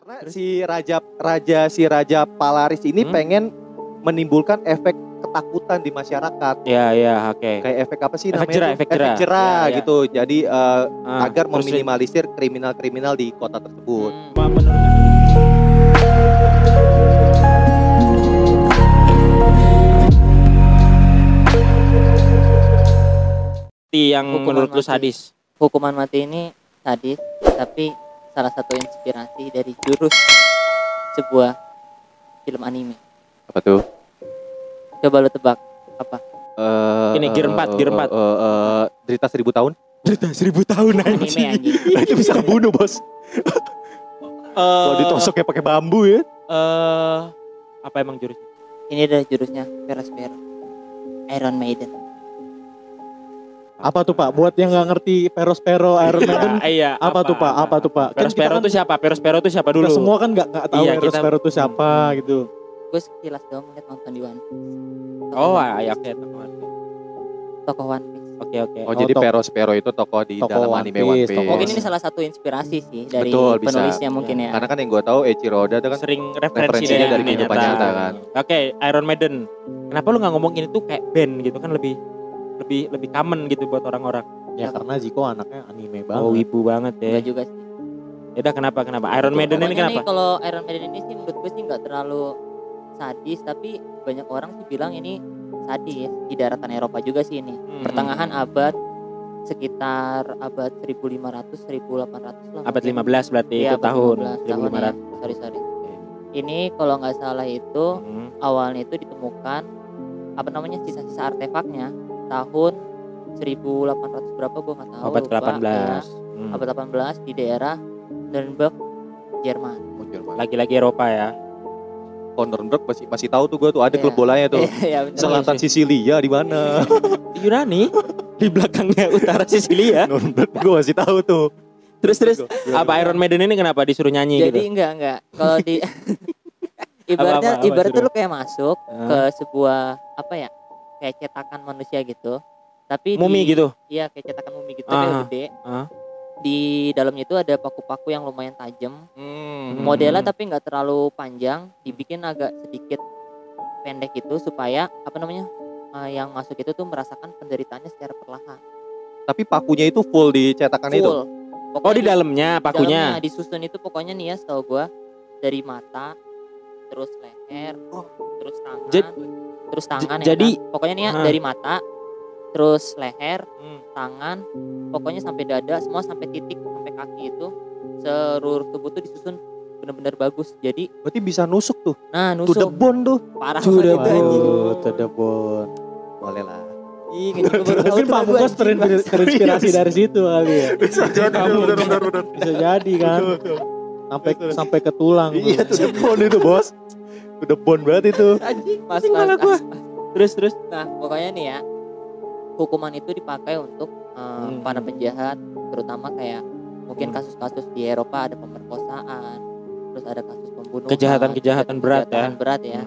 Karena si raja raja si raja Palaris ini Hmm. pengen menimbulkan efek ketakutan di masyarakat. Ya ya oke. Kayak efek apa sih Efek namanya? jerah, tuh? efek jerah. jerah Ya, ya. gitu. Jadi eh, Ah, agar terus- meminimalisir kriminal-kriminal di kota tersebut. Hmm. Yang Hukuman menurut lu mati. sadis? hukuman mati ini sadis tapi salah satu inspirasi dari jurus sebuah film anime Apa tuh? coba lo tebak apa Eh, Ini, gear eh, empat, eh, gear empat. eh, eh, derita seribu tahun? Cerita seribu tahun anime anjing itu bisa kebunuh bos. Kalau Eh, ditosoknya pakai bambu ya. eh, apa emang jurusnya? ini adalah jurusnya Perospero Iron Maiden Apa tuh Pak? Buat yang nggak ngerti Perospero Iron Maiden, iya. apa, tuh Pak? Apa tuh Pak? Kan Perospero kita tuh siapa? Perospero tuh siapa kita dulu? semua kan nggak nggak tahu Iya, kita- Perospero tuh siapa gitu. gue sekilas doang ngeliat nonton di One Piece Oh, Tokoh- ah, ya oke. teman. tokoh One Piece Oke oke. Oh, jadi tok- Perospero itu tokoh di tokoh dalam One anime One Piece, Piece. tokoh mungkin ini salah satu inspirasi sih dari Betul, bisa. penulisnya mungkin ya Karena kan yang gue tahu Eiichiro Oda itu kan sering referensi referensinya dari kehidupan nyata kan. Oke, Iron Maiden. Kenapa lu nggak ngomong ini tuh kayak band gitu kan lebih lebih lebih common gitu buat orang-orang. Ya Apa? karena Ziko anaknya anime banget. Oh, wibu banget ya. Enggak juga sih Ya udah kenapa kenapa Iron Maiden ini Pokoknya kenapa? kalau Iron Maiden ini sih menurut gue sih nggak terlalu sadis tapi banyak orang sih bilang ini sadis di daratan Eropa juga sih ini Hmm. pertengahan abad sekitar abad 1500 1800 lah Abad mungkin. 15 berarti Iya, itu abad tahun 15 tahun ya. 1500. sorry sorry ini kalau nggak salah itu Hmm. awalnya itu ditemukan apa namanya sisa-sisa artefaknya tahun 1800 berapa gue nggak tahu Abad lupa, ke-18. ya. Hmm. abad 18 di daerah Nuremberg Jerman Oh, Jerman. Lagi-lagi Eropa ya. Oh, Nuremberg masih masih tahu tuh gue tuh ada Iya. klub bolanya tuh. Iya, bener. Selatan Sisilia di mana? Di Yunani di belakangnya utara Sisilia. Nuremberg gue masih tahu tuh. Terus terus apa Iron Maiden ini kenapa disuruh nyanyi Jadi gitu? enggak enggak. Kalau di ibaratnya Apa-apa, apa, ibaratnya lu kayak masuk ke Hah? sebuah apa ya? Kayak cetakan manusia gitu. Tapi Mumi di, gitu. Iya, kayak cetakan mumi gitu tapi Ah, yang gede. ah. Di dalamnya itu ada paku-paku yang lumayan tajam. Hmm. Modelnya tapi nggak terlalu panjang, dibikin agak sedikit pendek itu supaya apa namanya? eh, yang masuk itu tuh merasakan penderitaannya secara perlahan. Tapi pakunya itu full di cetakan itu. Full. Oh Pokoknya di dalamnya pakunya. dalamnya disusun itu pokoknya nih ya setahu gua dari mata terus leher terus tangan Jad- terus tangan j- ya jadi- kan? pokoknya nih ya Hah. dari mata terus leher Hmm. tangan pokoknya sampai dada semua sampai titik sampai kaki itu seluruh tubuh tuh disusun bener-bener bagus jadi Berarti bisa nusuk tuh. nah To the nusuk bone tuh. parah To the to bone. Boleh lah. Ih, Mungkin tuh Pak Bukos terinspirasi, terinspirasi dari situ kali ya. Bisa jadi benar benar benar. Bisa jadi kan. Sampai sampai ke tulang. Iya bone itu, Bos. The bone banget itu. anjing pas pas, malah gua. pas, pas. Terus terus. Nah, pokoknya nih ya, hukuman itu dipakai untuk eh, Hmm. para penjahat, terutama kayak mungkin Hmm. kasus-kasus di Eropa ada pemerkosaan, terus ada kasus pembunuhan, Kejahatan-kejahatan berat ya. kejahatan berat ya.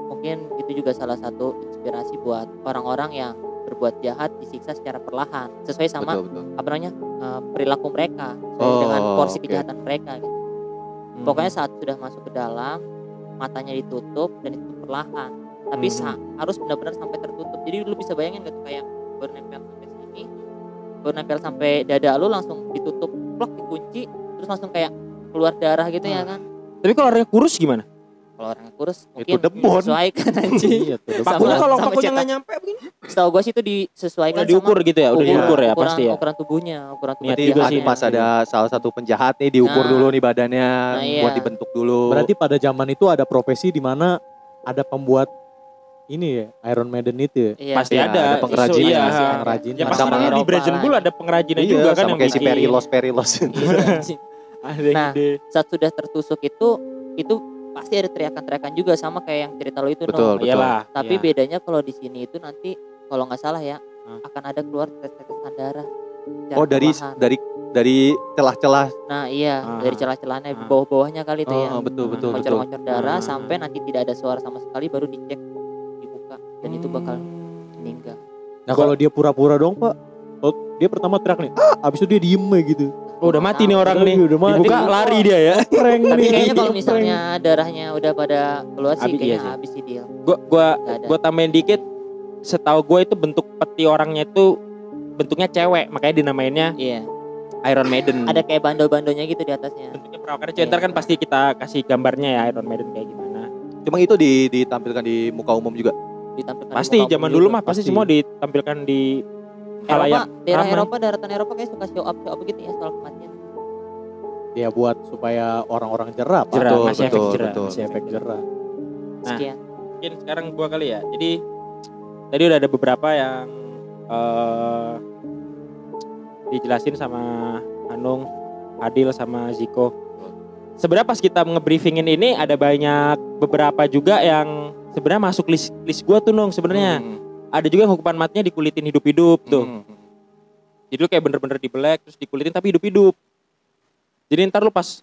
Mungkin itu juga salah satu inspirasi buat orang-orang yang berbuat jahat disiksa secara perlahan, sesuai sama Betul betul. apa namanya eh, perilaku mereka, sesuai Oh, dengan porsi oke. kejahatan mereka. Gitu. Hmm. Pokoknya saat sudah masuk ke dalam, matanya ditutup dan itu perlahan. Tapi Hmm. harus benar-benar sampai tertutup. Jadi lu bisa bayangin gak tuh kayak baru nempel sampai sini, baru nempel sampai dada lu langsung ditutup, plok dikunci, terus langsung kayak keluar darah gitu ya kan. Tapi kalau orangnya kurus gimana? Kalau orangnya kurus Itu mungkin debon. disesuaikan anjing. Iya, to the Sama- Pakunya kalau cetak. nggak nyampe begini. Setahu gua sih itu disesuaikan Udah diukur sama gitu ya, udah ukuran- diukur ya ukuran, pasti ya. Ukuran tubuhnya, ukuran tubuh Berarti juga pas, sih. pas ada salah satu penjahat nih diukur Nah. dulu nih badannya Nah, iya. buat dibentuk dulu. Berarti pada zaman itu ada profesi di mana ada pembuat ini ya Iron Maiden itu ya. Iya. Pasti Iya, ada. ada pengrajin. Iya. Pasti ada. Pengrajin. Ya pasti Sama di Brazen Bull ya. ada pengrajinnya iya, juga kan sama yang kayak si bikin. Perilos Perilos. Iya, anjing. Nah, saat sudah tertusuk itu itu pasti ada teriakan-teriakan juga sama kayak yang cerita lo itu Betul, no. betul. Iyalah. Tapi iya. bedanya kalau di sini itu nanti kalau nggak salah ya Hah? akan ada keluar tetes-tetesan darah. Oh dari perlahan. dari dari celah-celah. Nah iya Ah. dari celah-celahnya Ah. bawah-bawahnya kali itu ya. Oh, betul betul betul. Ngocor-ngocor darah Ah. sampai nanti tidak ada suara sama sekali baru dicek dibuka dan itu bakal Hmm. meninggal. Nah kalau dia pura-pura dong pak, kalau dia pertama teriak nih, ah, abis itu dia diem gitu. Oh, udah mati nih orang nih. udah mati. Dibuka lari dia ya. Prank Tapi nih. kayaknya kalau misalnya darahnya udah pada keluar sih kayaknya iya sih. habis sih deal. Gua gua gua tambahin dikit. Setahu gue itu bentuk peti orangnya itu bentuknya cewek, makanya dinamainnya Iya. Iron Maiden. Ada kayak bando-bandonya gitu di atasnya. bentuknya perawakannya cewek. Kan pasti kita kasih gambarnya ya Iron Maiden kayak gimana. Cuma itu di, ditampilkan di muka umum juga. Ditampilkan Pasti di muka zaman umum dulu juga. mah pasti pasti. semua ditampilkan di Eropa, daerah ramai. Eropa, daratan Eropa kayak suka show up show up gitu ya soal kematian. Ya buat supaya orang-orang jerah. Jerah, Betul, masih efek betul, jerah. betul. Masih efek jerah. Nah. Sekian. mungkin sekarang gua kali ya. Jadi tadi udah ada beberapa yang eh dijelasin sama Hanung, Adil sama Ziko. Sebenarnya pas kita ngebriefingin ini ada banyak beberapa juga yang sebenarnya masuk list list gua tuh nong sebenarnya. Hmm. Ada juga yang hukuman matinya dikulitin hidup-hidup tuh. Hmm. Jadi lu kayak bener-bener dibelek terus dikulitin tapi hidup-hidup. Jadi ntar lu pas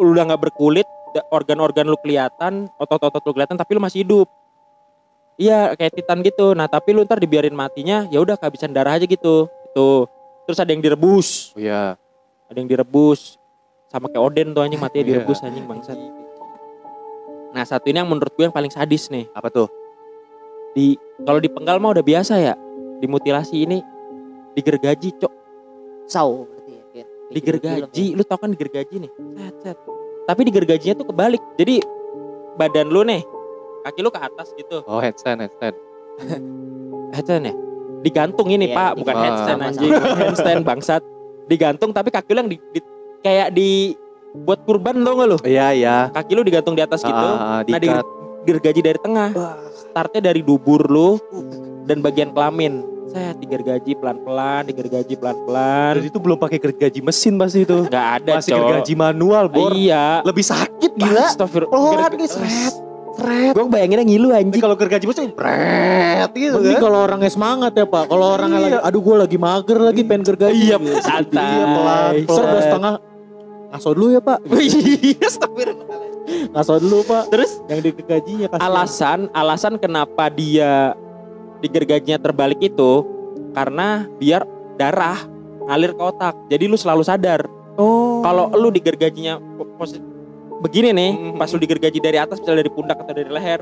lu udah nggak berkulit, organ-organ lu kelihatan, otot-otot lu kelihatan tapi lu masih hidup. Iya kayak titan gitu. Nah tapi lu ntar dibiarin matinya, ya udah kehabisan darah aja gitu. Itu. Terus ada yang direbus, Oh iya. ada yang direbus. Sama kayak Oden tuh anjing matinya Iya. direbus anjing bangsat. Nah satu ini yang menurut gue yang paling sadis nih. Apa tuh? Di kalau di penggal mah udah biasa ya. Dimutilasi ini digergaji cok. Saw berarti ya. kayak- gitu digergaji film lu tau kan digergaji nih? Set set. Tapi digergajinya tuh kebalik. Jadi badan lu nih kaki lu ke atas gitu. Oh headstand, headstand. headstand ya? Digantung ini Iya, pak. bukan Ah. headstand anjing. Handstand bangsat. Digantung tapi kaki lu yang di, di- kayak di buat kurban tau gak lu? Iya, iya. kaki lu digantung di atas gitu. Ah, ah, nah digergaji dari tengah startnya dari dubur lu dan bagian kelamin saya digergaji pelan-pelan digergaji pelan-pelan Dan itu belum pakai gergaji mesin pasti itu. nggak ada Masih cok gergaji manual, Bor. iya Lebih sakit gila. Astagfirullah. Pelan nih, seret. Seret. Gue bayanginnya ngilu anjing. kalau gergaji mesin bret gitu Mending kan. kalau orangnya semangat ya Pak. Kalau orangnya Iya. lagi, aduh gue lagi mager lagi pengen gergaji. Iya, santai. Iya, pelan. Pelan. Ser udah setengah. Ngaso dulu ya Pak. Iya, astagfirullah. Ngaso dulu Pak. Terus Yang digergajinya kasih. alasan alasan kenapa dia digergajinya terbalik itu karena biar darah ngalir ke otak. Jadi lu selalu sadar. Oh. Kalau lu digergajinya begini nih, Mhm. pas lu digergaji dari atas misalnya dari pundak atau dari leher,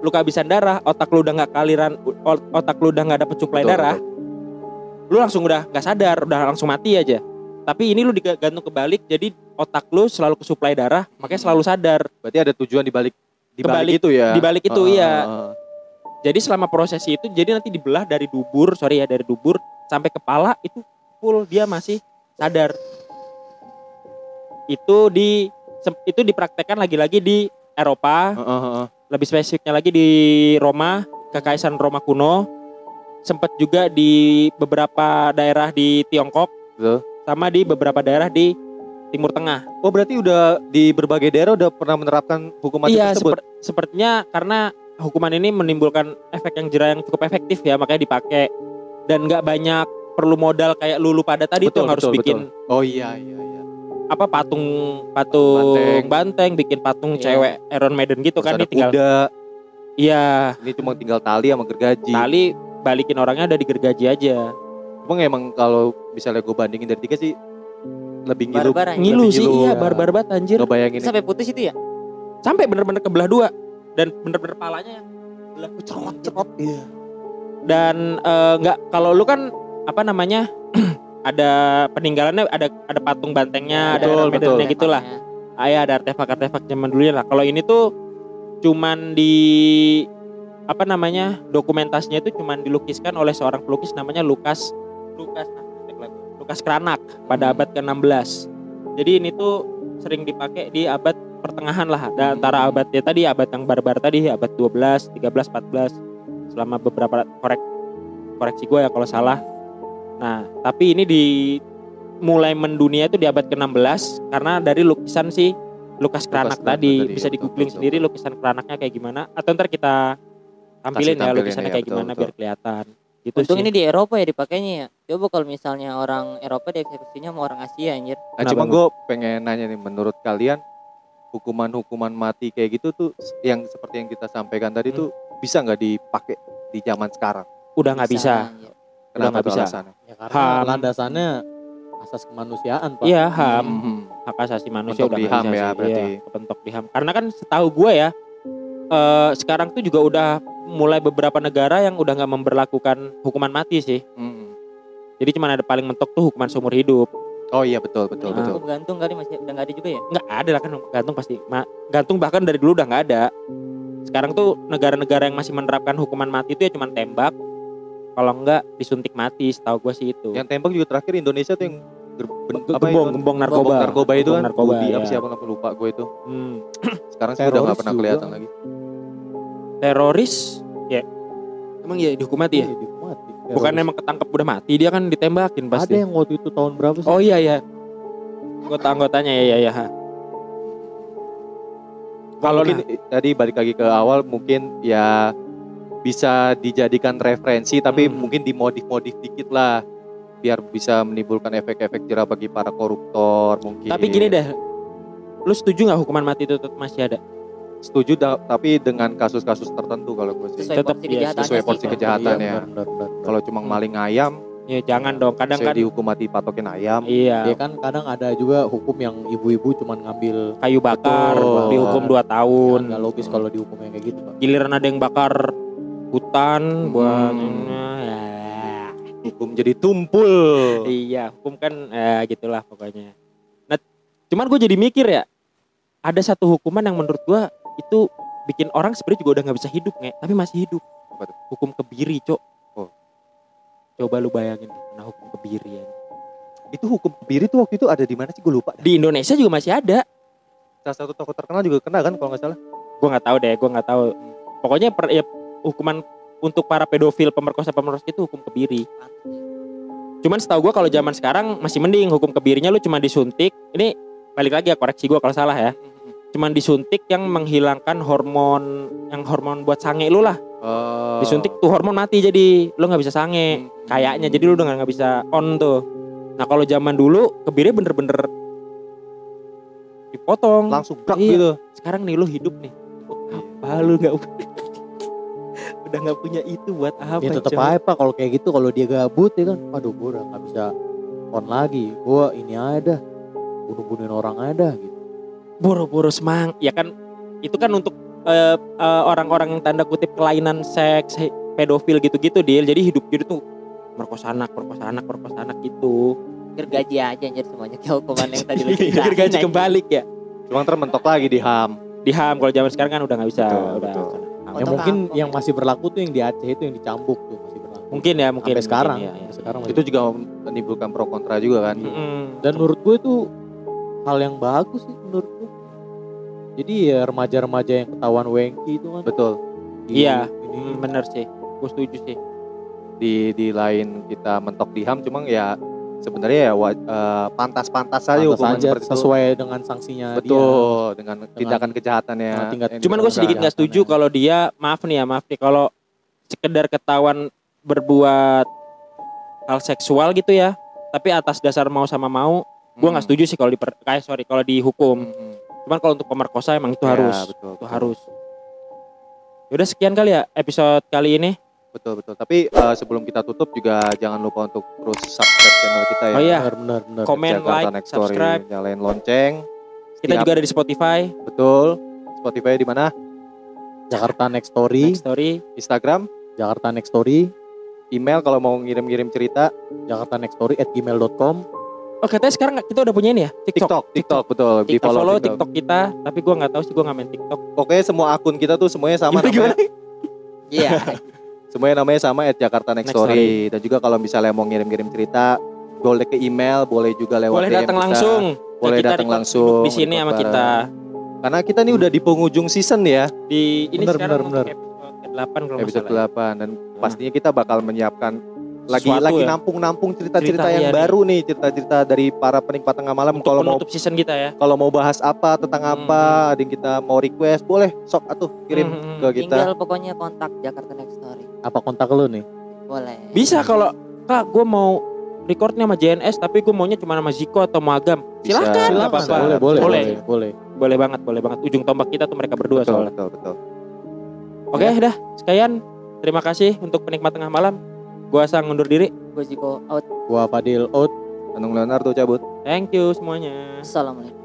lu kehabisan darah, otak lu udah nggak kaliran, otak lu udah nggak dapet suplai Betul, darah, lu langsung udah nggak sadar, udah langsung mati aja. Tapi ini lu digantung kebalik, jadi otak lu selalu kesuplai darah, makanya selalu sadar. Berarti ada tujuan dibalik dibalik Kebalik- itu ya. Dibalik itu Ah, iya. Jadi selama prosesi itu, jadi nanti dibelah dari dubur, sorry ya dari dubur sampai kepala itu full dia masih sadar. Itu di itu dipraktekkan lagi-lagi di Eropa, ah, ah. lebih spesifiknya lagi di Roma, kekaisaran Roma kuno. Sempat juga di beberapa daerah di Tiongkok, Betul. Sama di beberapa daerah di Timur Tengah. Oh berarti udah di berbagai daerah udah pernah menerapkan hukum mati iya, tersebut. seper- sepertinya karena hukuman ini menimbulkan efek yang jerah yang cukup efektif ya, makanya dipakai dan nggak banyak perlu modal kayak lulu pada tadi itu Betul, yang harus betul, bikin Oh iya iya iya. apa patung patung Banteng. banteng, bikin patung Iya. cewek Iron Maiden gitu Terus kan ada ini tinggal kuda. iya Ini cuma tinggal tali sama gergaji. tali balikin orangnya udah digergaji aja Cuma emang kalau misalnya gue bandingin dari tiga sih lebih ngilu. Barbar, anjing. ngilu Lebih sih ngilu, iya ya. barbar banget anjir Ngebayangin Sampai putus itu ya? sampai bener-bener kebelah dua dan bener-bener palanya yang belah cerot-cerot iya. dan eh, nggak kalau lu kan apa namanya ada peninggalannya ada ada patung bantengnya ada Betul, betul. gitu lah ah, ya ada artefak-artefak zaman dulu lah kalau ini tuh cuman di apa namanya dokumentasinya itu cuman dilukiskan oleh seorang pelukis namanya Lukas Lukas lagi. Lukas Kranak pada abad ke-16 jadi ini tuh sering dipakai di abad pertengahan lah ada antara abad ya tadi abad yang barbar tadi abad 12 13 14 selama beberapa korek koreksi gue ya kalau salah nah tapi ini di mulai mendunia itu di abad ke-16 karena dari lukisan si Lukas Kranak tadi tadi, bisa betul, di googling betul, sendiri betul. lukisan Kranaknya kayak gimana atau ntar kita tampilin ya tampilin lukisannya ya, kayak betul, gimana betul. biar kelihatan gitu Untung sih. ini di Eropa ya dipakainya ya. Coba kalau misalnya orang Eropa dieksekusinya sama orang Asia anjir. Nah, cuma gue pengen nanya nih, menurut kalian hukuman-hukuman mati kayak gitu tuh yang seperti yang kita sampaikan tadi Hmm. tuh bisa nggak dipakai di zaman sekarang? udah nggak bisa. Udah Kenapa nggak bisa. alasannya? Ya, karena Ham. landasannya asas kemanusiaan pak Iya HAM, Mhm. hak asasi manusia Mentok udah di HAM bisa ya, sih. berarti. Iya, kepentok di HAM. Karena kan setahu gue ya, eh, sekarang tuh juga udah mulai beberapa negara yang udah nggak memberlakukan hukuman mati sih. Mhm. Jadi cuma ada paling mentok tuh hukuman seumur hidup. Oh iya betul betul Nah. betul. Gantung kali masih udah nggak ada juga ya Nggak ada lah kan gantung pasti. Ma- gantung bahkan dari dulu udah nggak ada. Sekarang tuh negara-negara yang masih menerapkan hukuman mati itu ya cuma tembak. Kalau enggak disuntik mati, setahu gue sih itu. Yang tembak juga terakhir Indonesia tuh yang ger- ben- Ge- apa gembong, itu? gembong narkoba. Gembong narkoba itu kan narkoba, Budi apa ya. siapa lupa gue itu. Hmm. Sekarang sih udah nggak pernah juga. kelihatan lagi. Teroris, ya. Emang ya dihukum mati ya? Iya, dihukum mati. Bukan Teroris. emang ketangkep udah mati, dia kan ditembakin pasti. ada yang waktu itu tahun berapa sih Oh iya ya. Anggota-anggotanya ya ya ya. Kalau nah, tadi balik lagi ke awal mungkin ya bisa dijadikan referensi tapi Hmm. mungkin dimodif-modif dikit lah biar bisa menimbulkan efek-efek jerah bagi para koruptor mungkin. tapi gini deh. Lu setuju nggak hukuman mati itu tetap masih ada? Setuju da- tapi dengan kasus-kasus tertentu kalau gue sih. sesuai Tetap porsi iya, kejahatannya sesuai sih, porsi kalau- kejahatan Iya, ya. Kalau cuma Hmm. maling ayam, Ya jangan dong. Kadang saya kan dihukum mati patokin ayam. iya Ya kan kadang ada juga hukum yang ibu-ibu cuman ngambil kayu bakar Betul. dihukum 2 kan tahun. nggak logis kalau dihukum yang kayak gitu pak. Giliran ada yang bakar hutan buat Hmm. ya. Hukum jadi tumpul. Iya, hukum kan ya gitulah pokoknya. Nah, cuman gue jadi mikir ya, ada satu hukuman yang menurut gue itu bikin orang sebenarnya juga udah nggak bisa hidup nge, tapi masih hidup. Apa tuh? Hukum kebiri, cok. Oh. Coba lu bayangin, nah hukum kebiri ya. Itu hukum kebiri tuh waktu itu ada di mana sih gue lupa. Di Indonesia juga masih ada. Salah satu tokoh terkenal juga kena kan kalau nggak salah. Gue nggak tahu deh, gue nggak tahu. Pokoknya per, ya, hukuman untuk para pedofil pemerkosa pemerkosa itu hukum kebiri. Cuman setahu gue kalau zaman sekarang masih mending hukum kebirinya lu cuma disuntik. Ini balik lagi ya koreksi gue kalau salah ya. Cuman disuntik yang menghilangkan hormon yang hormon buat sange lu lah. Oh. Disuntik tuh hormon mati jadi lu nggak bisa sange. Hmm. Kayaknya jadi lu udah nggak bisa on tuh. Nah kalau zaman dulu kebiri bener-bener dipotong. langsung brak Iya. gitu. Sekarang nih lu hidup nih. Apa lu nggak udah nggak punya itu buat apa? Ya tetap aja pak kalau kayak gitu kalau dia gabut ya kan, aduh gue udah nggak bisa on lagi, gue ini ada bunuh-bunuhin orang ada gitu. Boro-boro semang ya kan itu kan untuk eh, eh, orang-orang yang tanda kutip kelainan seks pedofil gitu-gitu deal jadi hidup jadi tuh merkosa anak merkosa anak merkosa anak gitu gergaji aja anjir semuanya kayak hukuman yang tadi lu Biar ceritain, gaji anjing. kembalik ya Cuma ntar mentok lagi di HAM. di ham kalau zaman sekarang kan udah nggak bisa Betul, udah betul. Oh, yang Atau mungkin yang ya. masih berlaku tuh yang di Aceh itu yang dicambuk tuh masih berlaku. mungkin ya mungkin Sampai sekarang, mungkin, ya, ya. sampai sekarang Itu juga menimbulkan pro kontra juga kan. Mm-mm. Dan menurut gue itu hal yang bagus sih menurut gue. Jadi ya remaja-remaja yang ketahuan wengki itu kan. Betul. di- Iya. Ini, Hmm, bener sih gue setuju sih Di di lain kita mentok di HAM cuma ya sebenarnya ya eh, pantas-pantas saja pantas hukuman aja seperti itu. sesuai dengan sanksinya Betul, dengan tindakan kejahatannya. dengan tingkat- cuman gue sedikit nggak setuju kalau dia maaf nih ya maaf nih kalau sekedar ketahuan berbuat hal seksual gitu ya tapi atas dasar mau sama mau gue nggak Hmm. setuju sih kalau di kayak sorry kalau dihukum Hmm, hmm. cuman kalau untuk pemerkosa emang itu Ya, harus betul, itu betul. harus Yaudah sekian kali ya episode kali ini Betul betul. Tapi eh, sebelum kita tutup juga jangan lupa untuk terus subscribe channel kita ya. Oh iya. benar benar benar. komen Jakarta like Next Story. subscribe nyalain lonceng. kita Setiap- juga ada di Spotify betul. Spotify di mana? Jakarta Next Story, Next Story Instagram, Jakarta Next Story, email kalau mau ngirim-ngirim cerita, Jakarta Story oh katanya sekarang kita udah punya ini ya TikTok TikTok, TikTok, betul. Di TikTok follow TikTok. TikTok kita tapi gue nggak tahu sih gue nggak main TikTok Pokoknya semua akun kita tuh semuanya sama Gimana, namanya. Iya. Semuanya namanya sama at Jakarta Next, Next Story. Dan juga kalau misalnya mau ngirim-ngirim cerita, boleh ke email, boleh juga lewat boleh DM datang kita. langsung Boleh kita datang langsung. di sini sama kita Karena kita nih udah di penghujung season ya, di ini Bener, sekarang bener, untuk episode ke-8 kalau episode salah. ya. ke-8 dan pastinya kita bakal menyiapkan lagi Sesuatu lagi ya. nampung-nampung cerita-cerita Cerita, yang iya nih. baru nih, cerita-cerita dari para penikmat tengah malam. Untuk Kalau mau season kita ya. kalau mau bahas apa tentang Hmm, apa, ada yang kita mau request, boleh sok atuh kirim Hmm, ke kita. Tinggal pokoknya kontak Jakarta Next Story. Apa kontak lu nih? Boleh. Bisa kalau kak gue mau recordnya sama JNS tapi gue maunya cuma sama Ziko atau sama Agam. Bisa. Silakan, nggak Silakan, apa-apa. Boleh, boleh, boleh, boleh, boleh. boleh banget, boleh banget. Ujung tombak kita tuh mereka berdua betul, soalnya. betul, betul. Oke, dah. Sekian. Terima kasih untuk penikmat tengah malam. Gua sang undur diri. Gue Ziko out. Gua Fadil out. Anung Leonardo cabut. Thank you semuanya. Assalamualaikum